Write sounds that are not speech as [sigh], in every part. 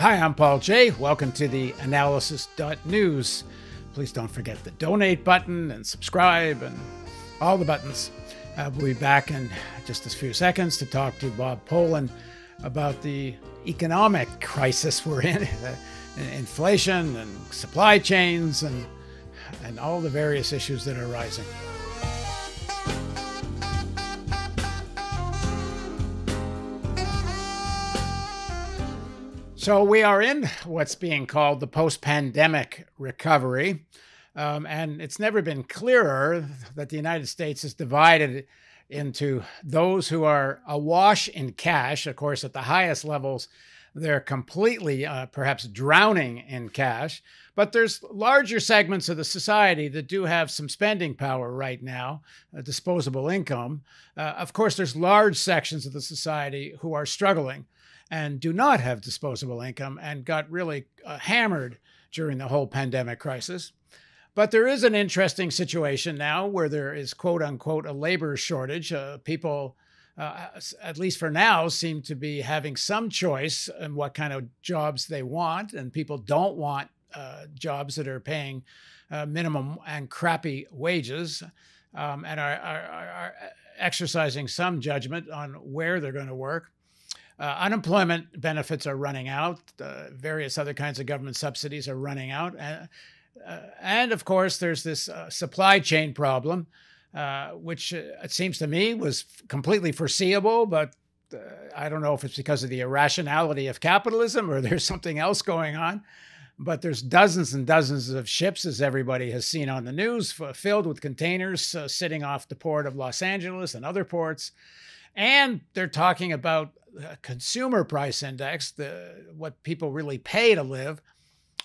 Hi, I'm Paul Jay. Welcome to the analysis.news. Please don't forget the donate button and subscribe and all the buttons. Uh, we'll be back in just a few seconds to talk to Bob Pollin about the economic crisis we're in, [laughs] inflation and supply chains and, and all the various issues that are rising. So we are in what's being called the post-pandemic recovery. Um, and it's never been clearer that the United States is divided into those who are awash in cash. Of course, at the highest levels, they're completely uh, perhaps drowning in cash. But there's larger segments of the society that do have some spending power right now, uh, disposable income. Uh, of course, there's large sections of the society who are struggling and do not have disposable income and got really uh, hammered during the whole pandemic crisis. But there is an interesting situation now where there is, quote unquote, a labor shortage. Uh, people, uh, at least for now, seem to be having some choice in what kind of jobs they want, and people don't want uh, jobs that are paying uh, minimum and crappy wages um, and are, are, are exercising some judgment on where they're going to work. Uh, unemployment benefits are running out. Uh, various other kinds of government subsidies are running out. Uh, uh and of course, there's this uh, supply chain problem, uh, which it seems to me was completely foreseeable, but I don't know if it's because of the irrationality of capitalism or [laughs] there's something else going on. But there's dozens and dozens of ships, as everybody has seen on the news, filled with containers sitting off the port of Los Angeles and other ports. And they're talking about consumer price index, the what people really pay to live,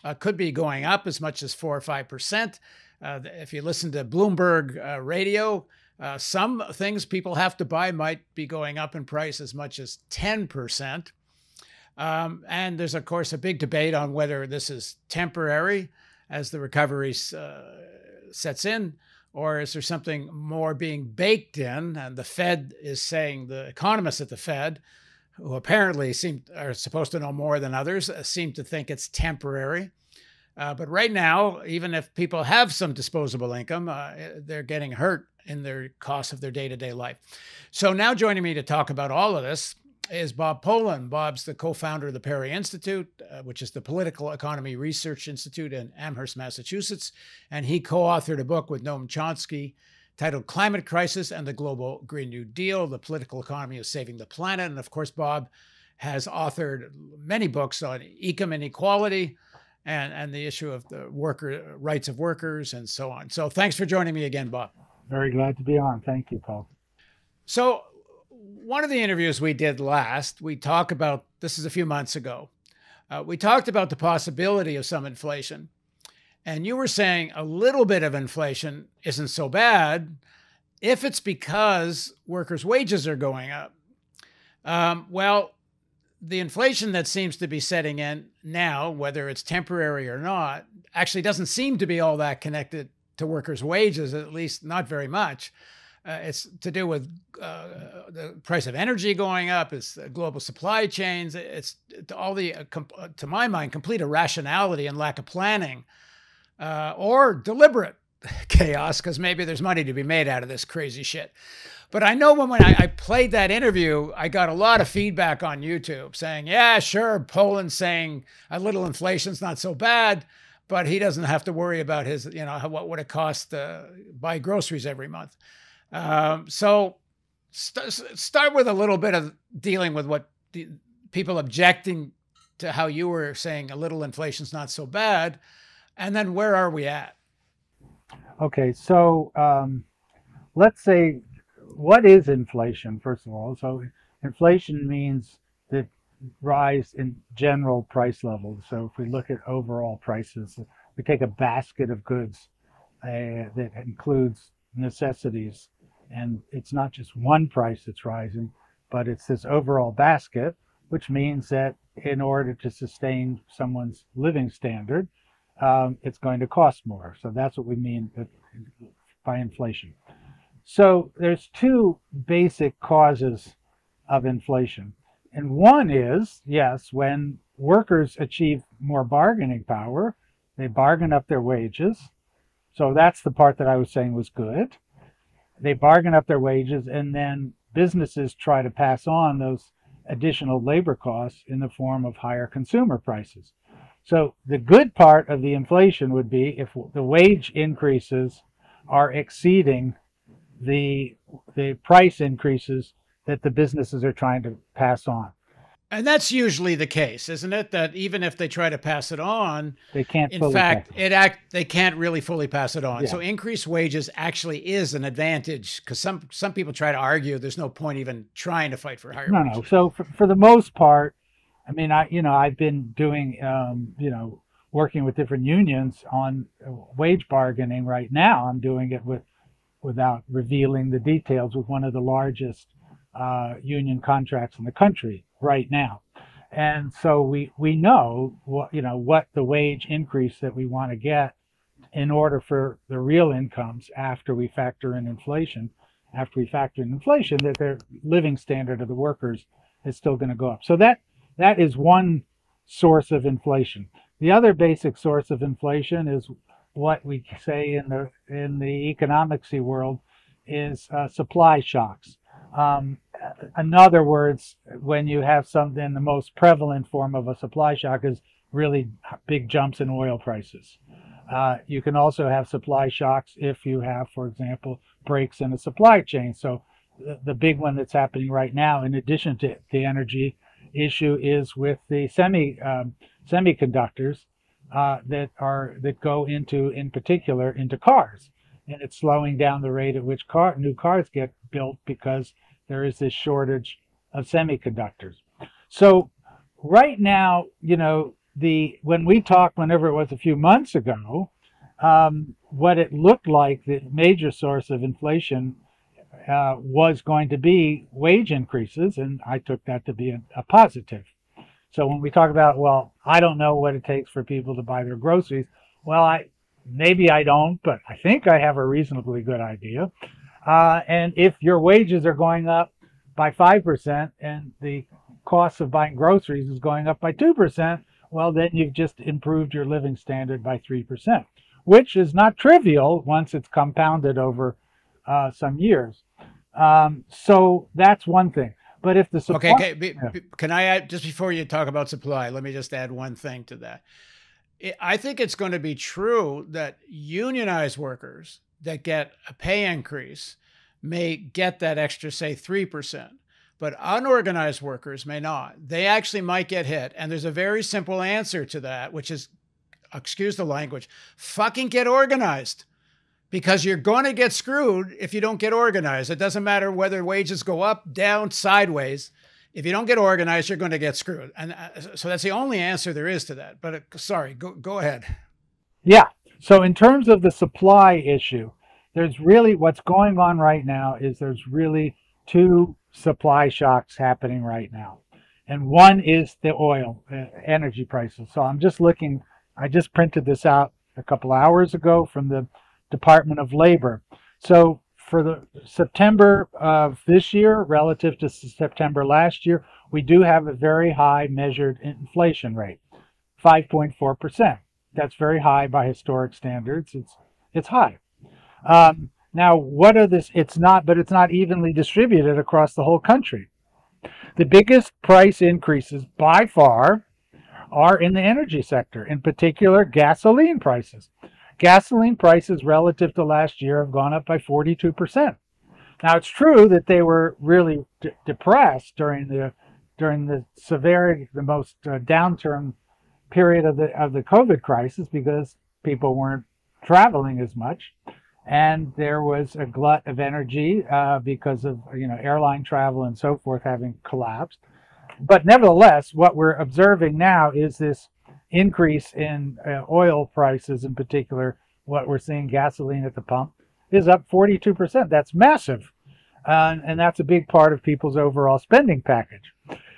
uh, could be going up as much as four or five percent. Uh, if you listen to Bloomberg uh, radio, uh, some things people have to buy might be going up in price as much as ten percent. Um, and there's of course a big debate on whether this is temporary as the recovery uh, sets in, or is there something more being baked in? And the Fed is saying, the economists at the Fed who apparently seem are supposed to know more than others, uh, seem to think it's temporary. Uh, but right now, even if people have some disposable income, uh, they're getting hurt in their cost of their day-to-day life. So now joining me to talk about all of this is Bob Pollin. Bob's the co-founder of the PERI Institute, uh, which is the Political Economy Research Institute in Amherst, Massachusetts, and he co-authored a book with Noam Chomsky titled Climate Crisis and the Global Green New Deal, the political economy of saving the planet. And of course, Bob has authored many books on econ inequality and, and the issue of the worker rights of workers and so on. So thanks for joining me again, Bob. Very glad to be on. Thank you, Paul. So one of the interviews we did last, we talked about this is a few months ago. Uh, we talked about the possibility of some inflation. And you were saying a little bit of inflation isn't so bad if it's because workers' wages are going up. Um, well, the inflation that seems to be setting in now, whether it's temporary or not, actually doesn't seem to be all that connected to workers' wages, at least not very much. Uh, it's to do with uh, the price of energy going up. It's global supply chains. It's all the, uh, to my mind, complete irrationality and lack of planning uh, or deliberate [laughs] chaos because maybe there's money to be made out of this crazy shit. But I know when, when I, I, played that interview, I got a lot of feedback on YouTube saying, yeah, sure, Pollin saying a little inflation's not so bad, but he doesn't have to worry about his, you know, what would it cost to buy groceries every month. Um, so st- start with a little bit of dealing with what people objecting to how you were saying a little inflation's not so bad and then where are we at? Okay, so um, let's say, what is inflation, first of all? So, inflation means the rise in general price levels. So, if we look at overall prices, we take a basket of goods uh, that includes necessities, and it's not just one price that's rising, but it's this overall basket, which means that in order to sustain someone's living standard, um, it's going to cost more. So that's what we mean by inflation. So there's two basic causes of inflation. And one is, yes, when workers achieve more bargaining power. They bargain up their wages. So that's the part that I was saying was good. They bargain up their wages, and then businesses try to pass on those additional labor costs in the form of higher consumer prices. So the good part of the inflation would be if the wage increases are exceeding the the price increases that the businesses are trying to pass on. And that's usually the case, isn't it? That even if they try to pass it on, they can't. In fact, it act they can't really fully pass it on. Yeah. So increased wages actually is an advantage because some some people try to argue there's no point even trying to fight for higher. No, wages. no. So for, for the most part, I mean, I you know I've been doing um, you know working with different unions on wage bargaining right now. I'm doing it with without revealing the details with one of the largest uh, union contracts in the country right now. And so we, we know what, you know, what the wage increase that we want to get in order for the real incomes after we factor in inflation, after we factor in inflation, that their living standard of the workers is still going to go up. So that that is one source of inflation. The other basic source of inflation is what we say in the in the economics world is uh, supply shocks. Um, in other words, when you have something, the most prevalent form of a supply shock is really big jumps in oil prices. Uh, you can also have supply shocks if you have, for example, breaks in a supply chain. So the, the big one that's happening right now, in addition to the energy issue, is with the semi um, semiconductors uh, that are that go into, in particular, into cars, and it's slowing down the rate at which car new cars get built because there is this shortage of semiconductors. So right now, you know, the when we talked, whenever it was a few months ago, um, what it looked like the major source of inflation uh, was going to be wage increases, and I took that to be a, a positive. So when we talk about, well, I don't know what it takes for people to buy their groceries. Well, I maybe I don't, but I think I have a reasonably good idea. Uh, and if your wages are going up by 5% and the cost of buying groceries is going up by 2%, well, then you've just improved your living standard by 3%, which is not trivial once it's compounded over uh, some years. Um, so that's one thing. But if the supply, okay, okay. Yeah. can I add just before you talk about supply? Let me just add one thing to that. I think it's going to be true that unionized workers that get a pay increase may get that extra, say, 3%. But unorganized workers may not. They actually might get hit. And there's a very simple answer to that, which is excuse the language fucking get organized because you're going to get screwed if you don't get organized. It doesn't matter whether wages go up, down, sideways. If you don't get organized, you're going to get screwed. And uh, so that's the only answer there is to that. But uh, sorry, go, go ahead. Yeah. So, in terms of the supply issue, there's really what's going on right now is there's really two supply shocks happening right now. And one is the oil uh, energy prices. So I'm just looking, I just printed this out a couple hours ago from the Department of Labor. So for the September of this year relative to September last year, we do have a very high measured inflation rate, 5.4%. That's very high by historic standards. It's it's high. Um, now, what are this? It's not, but it's not evenly distributed across the whole country. The biggest price increases by far are in the energy sector, in particular gasoline prices. Gasoline prices relative to last year have gone up by 42%. Now, it's true that they were really d- depressed during the during the severity, the most uh, downturn period of the of the COVID crisis because people weren't traveling as much and there was a glut of energy uh, because of you know airline travel and so forth having collapsed. But nevertheless, what we're observing now is this increase in uh, oil prices, in particular. What we're seeing, gasoline at the pump, is up 42%. That's massive, uh, and that's a big part of people's overall spending package.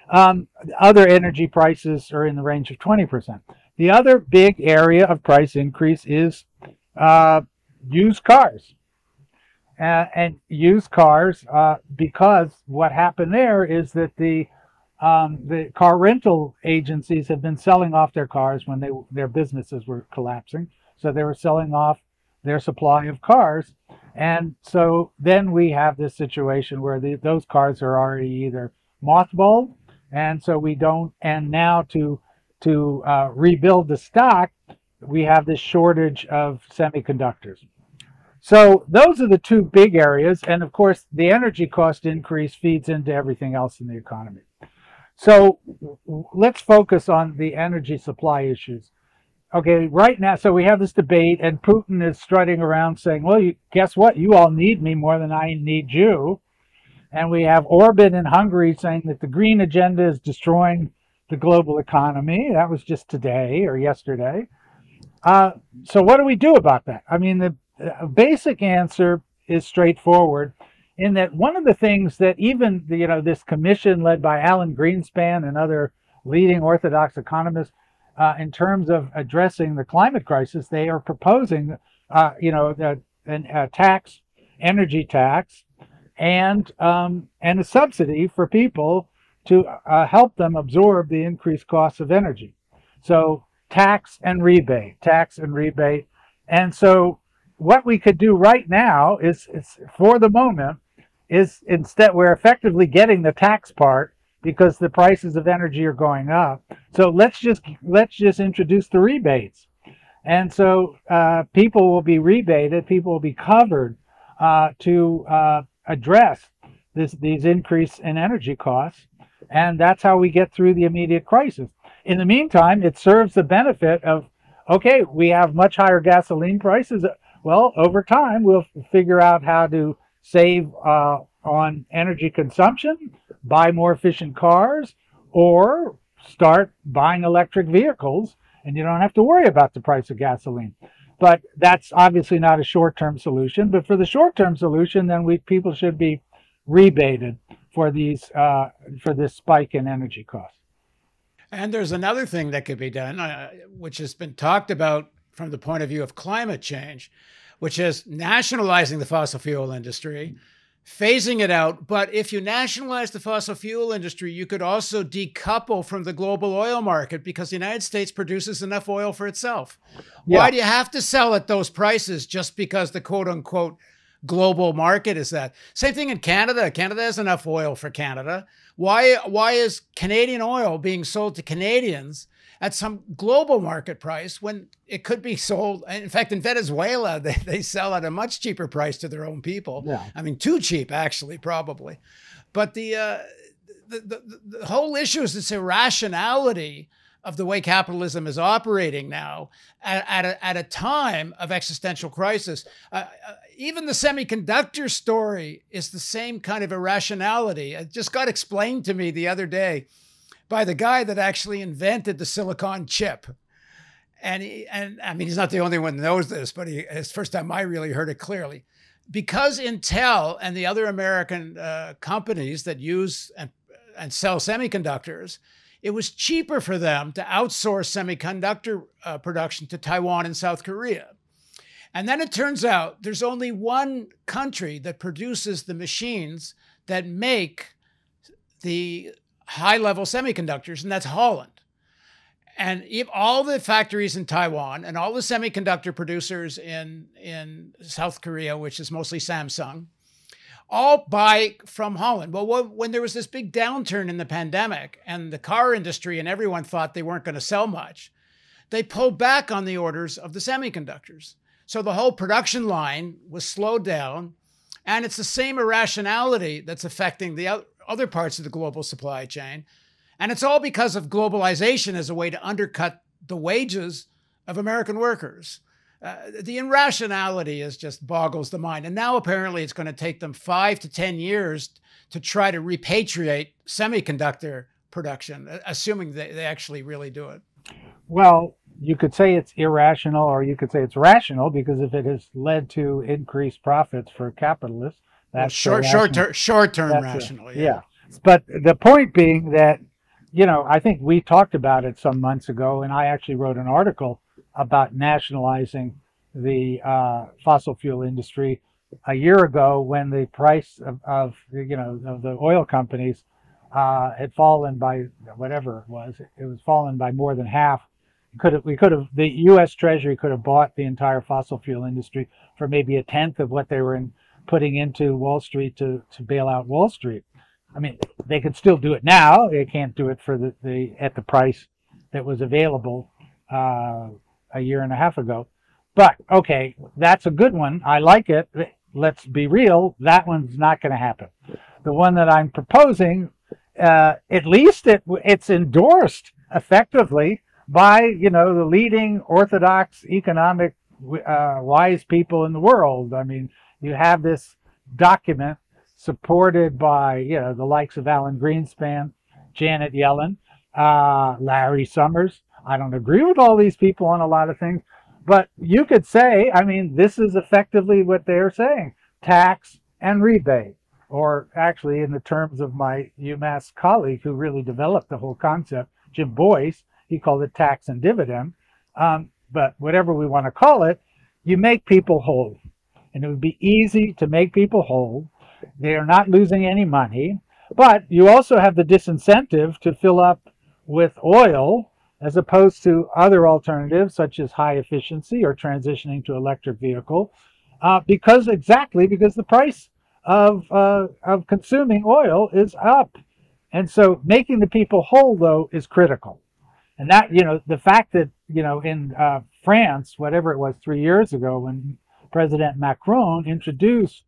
Um, other energy prices are in the range of 20%. The other big area of price increase is uh, used cars. Uh, and used cars, uh, because what happened there is that the um, the car rental agencies have been selling off their cars when they their businesses were collapsing. So they were selling off their supply of cars, and so then we have this situation where the, those cars are already either mothballed, and so we don't. And now to to uh, rebuild the stock, we have this shortage of semiconductors. So those are the two big areas, and of course, the energy cost increase feeds into everything else in the economy. So let's focus on the energy supply issues. Okay, right now, so we have this debate, and Putin is strutting around saying, well, you, guess what? You all need me more than I need you. And we have Orban in Hungary saying that the green agenda is destroying the global economy. That was just today or yesterday. Uh, so, what do we do about that? I mean, the basic answer is straightforward in that one of the things that even the, you know this commission led by Alan Greenspan and other leading orthodox economists uh, in terms of addressing the climate crisis they are proposing uh, you know a, a, tax energy tax and um, and a subsidy for people to uh, help them absorb the increased costs of energy. So tax and rebate tax and rebate. And so what we could do right now is, is for the moment is instead we're effectively getting the tax part because the prices of energy are going up. So let's just let's just introduce the rebates, and so uh, people will be rebated, people will be covered uh, to uh, address this these increase in energy costs, and that's how we get through the immediate crisis. In the meantime, it serves the benefit of okay, we have much higher gasoline prices. Well, over time, we'll figure out how to save uh, on energy consumption, buy more efficient cars, or start buying electric vehicles, and you don't have to worry about the price of gasoline. But that's obviously not a short-term solution. But for the short-term solution, then we people should be rebated for these uh, for this spike in energy costs. And there's another thing that could be done, uh, which has been talked about from the point of view of climate change, which is nationalizing the fossil fuel industry, phasing it out. But if you nationalize the fossil fuel industry, you could also decouple from the global oil market because the United States produces enough oil for itself. Yeah. Why do you have to sell at those prices just because the quote unquote global market is that? Same thing in Canada. Canada has enough oil for Canada. Why why is Canadian oil being sold to Canadians at some global market price when it could be sold. In fact, in Venezuela, [laughs] they, they sell at a much cheaper price to their own people. Yeah. I mean, too cheap, actually, probably. But the, uh, the, the, the whole issue is this irrationality of the way capitalism is operating now at, at, a, at a time of existential crisis. Uh, uh, even the semiconductor story is the same kind of irrationality. It just got explained to me the other day by the guy that actually invented the silicon chip. And he, and I mean, he's not the only one that knows this, but he, it's the first time I really heard it clearly. Because Intel and the other American uh, companies that use and, and sell semiconductors, it was cheaper for them to outsource semiconductor uh, production to Taiwan and South Korea. And then it turns out there's only one country that produces the machines that make the high level semiconductors, and that's Holland. And all the factories in Taiwan and all the semiconductor producers in, in South Korea, which is mostly Samsung, all buy from Holland. Well, when there was this big downturn in the pandemic and the car industry and everyone thought they weren't going to sell much, they pulled back on the orders of the semiconductors. So the whole production line was slowed down. And it's the same irrationality that's affecting the other parts of the global supply chain. And it's all because of globalization as a way to undercut the wages of American workers. Uh, the irrationality is just boggles the mind. And now apparently it's going to take them five to 10 years to try to repatriate semiconductor production, assuming they, they actually really do it. Well, you could say it's irrational or you could say it's rational because if it has led to increased profits for capitalists, that's short, short, ter- short term rational. yeah. yeah. But the point being that, you know, I think we talked about it some months ago, and I actually wrote an article about nationalizing the uh, fossil fuel industry a year ago when the price of, of, you know of the oil companies uh, had fallen by whatever it was. It was fallen by more than half. Could have, we could have the U.S. Treasury could have bought the entire fossil fuel industry for maybe a tenth of what they were in, putting into Wall Street to to bail out Wall Street. I mean, they could still do it now. They can't do it for the, the at the price that was available uh, a year and a half ago. But okay, that's a good one. I like it. Let's be real. That one's not going to happen. The one that I'm proposing, uh, at least it it's endorsed effectively by you know the leading orthodox economic uh, wise people in the world. I mean, you have this document supported by you know the likes of Alan Greenspan, Janet Yellen, uh, Larry Summers. I don't agree with all these people on a lot of things, but you could say, I mean, this is effectively what they're saying: tax and rebate. Or actually, in the terms of my UMass colleague who really developed the whole concept, Jim Boyce, he called it tax and dividend. Um, but whatever we want to call it, you make people whole. And it would be easy to make people whole. They are not losing any money. But you also have the disincentive to fill up with oil as opposed to other alternatives such as high efficiency or transitioning to electric vehicle uh, because exactly because the price of, uh, of consuming oil is up. And so making the people whole, though, is critical. And that, you know, the fact that, you know, in uh, France, whatever it was three years ago, when President Macron introduced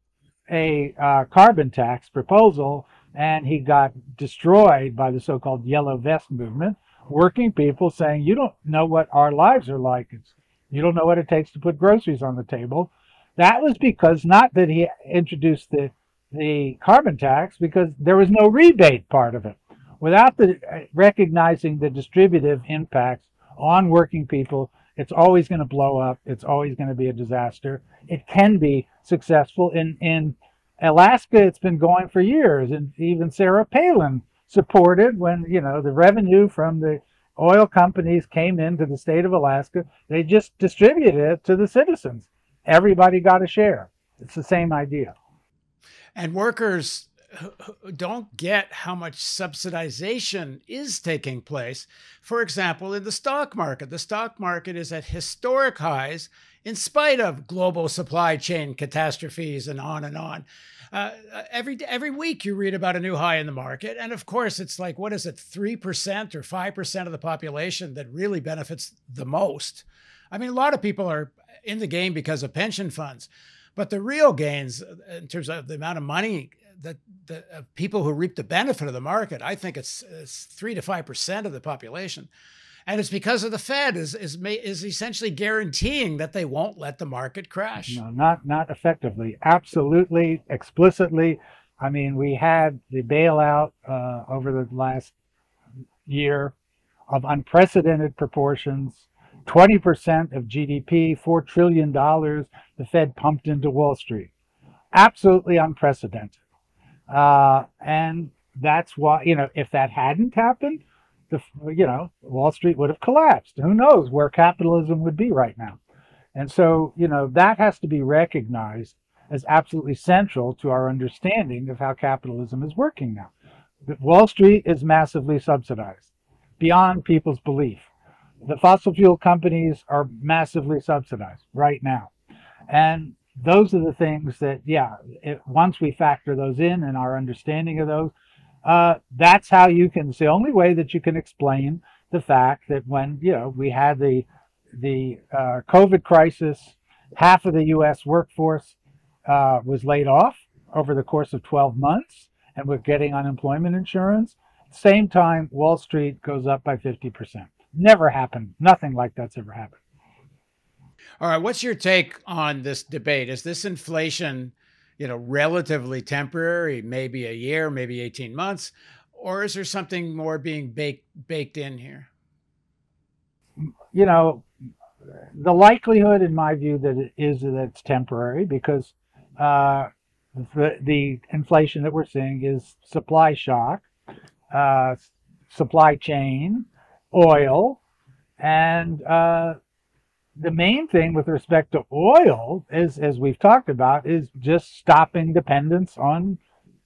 a uh, carbon tax proposal and he got destroyed by the so called yellow vest movement, working people saying, You don't know what our lives are like. It's, you don't know what it takes to put groceries on the table. That was because not that he introduced the, the carbon tax, because there was no rebate part of it without the uh, recognizing the distributive impacts on working people, it's always going to blow up. It's always going to be a disaster. It can be successful in in Alaska. It's been going for years, and even Sarah Palin supported when you know the revenue from the oil companies came into the state of Alaska. They just distributed it to the citizens. Everybody got a share. It's the same idea. And workers don't get how much subsidization is taking place. For example, in the stock market, the stock market is at historic highs in spite of global supply chain catastrophes and on and on. Uh, every every week you read about a new high in the market, and of course it's like what is it, three percent or five percent of the population that really benefits the most. I mean, a lot of people are in the game because of pension funds, but the real gains in terms of the amount of money the, the uh, people who reap the benefit of the market, I think it's, it's three to five percent of the population, and it's because of the Fed is is is essentially guaranteeing that they won't let the market crash. No, not not effectively, absolutely, explicitly. I mean, we had the bailout uh, over the last year of unprecedented proportions. 20% of GDP, $4 trillion, the Fed pumped into Wall Street. Absolutely unprecedented. Uh, and that's why, you know, if that hadn't happened, the, you know, Wall Street would have collapsed. Who knows where capitalism would be right now? And so, you know, that has to be recognized as absolutely central to our understanding of how capitalism is working now. Wall Street is massively subsidized beyond people's belief. The fossil fuel companies are massively subsidized right now. And those are the things that, yeah, it, once we factor those in and our understanding of those, uh, that's how you can. It's the only way that you can explain the fact that when you know we had the the uh, COVID crisis, half of the U.S. workforce uh, was laid off over the course of 12 months, and we're getting unemployment insurance. Same time, Wall Street goes up by 50%. Never happened. Nothing like that's ever happened. All right, what's your take on this debate? Is this inflation, you know, relatively temporary, maybe a year, maybe 18 months, or is there something more being baked baked in here? You know, the likelihood, in my view, that it is that it's temporary because uh, the, the inflation that we're seeing is supply shock, uh, supply chain, oil, and uh, the main thing with respect to oil is, as we've talked about, is just stopping dependence on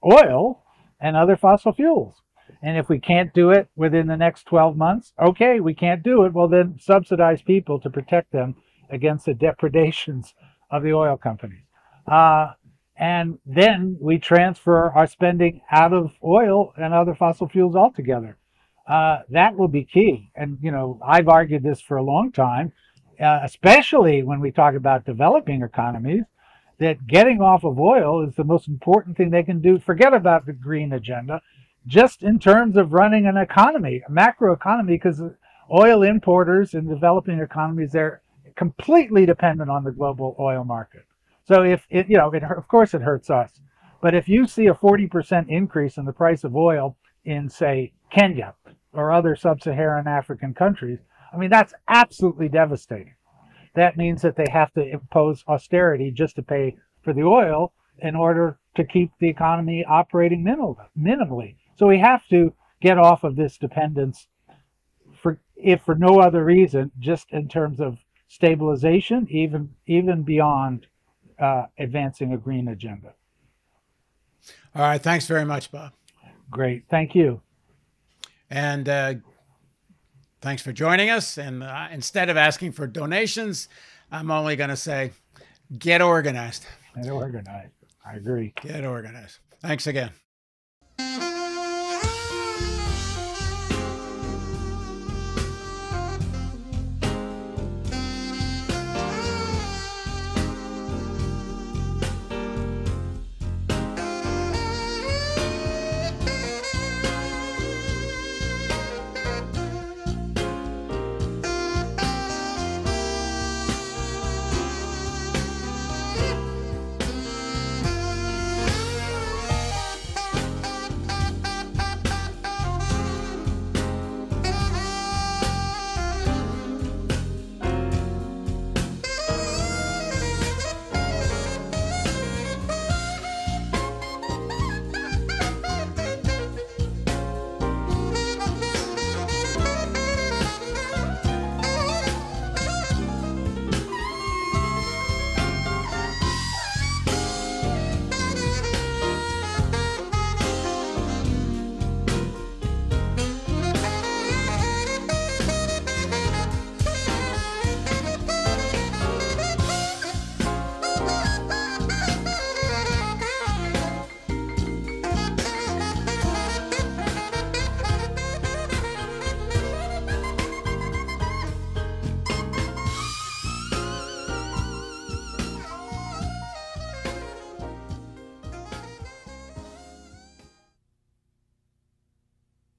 oil and other fossil fuels. And if we can't do it within the next 12 months, okay, we can't do it. Well, then subsidize people to protect them against the depredations of the oil companies. Uh, and then we transfer our spending out of oil and other fossil fuels altogether. Uh, that will be key. And, you know, I've argued this for a long time, uh, especially when we talk about developing economies, that getting off of oil is the most important thing they can do. Forget about the green agenda, just in terms of running an economy, a macro economy, because oil importers in developing economies, they're completely dependent on the global oil market. So if it, you know, it, of course it hurts us. But if you see a 40% increase in the price of oil in, say, Kenya or other sub-Saharan African countries, I mean, that's absolutely devastating. That means that they have to impose austerity just to pay for the oil in order to keep the economy operating minimally. So we have to get off of this dependence for if for no other reason, just in terms of stabilization, even even beyond uh, advancing a green agenda. All right. Thanks very much, Bob. Great. Thank you. And uh, thanks for joining us. And uh, instead of asking for donations, I'm only going to say get organized. Get organized. I agree. Get organized. Thanks again.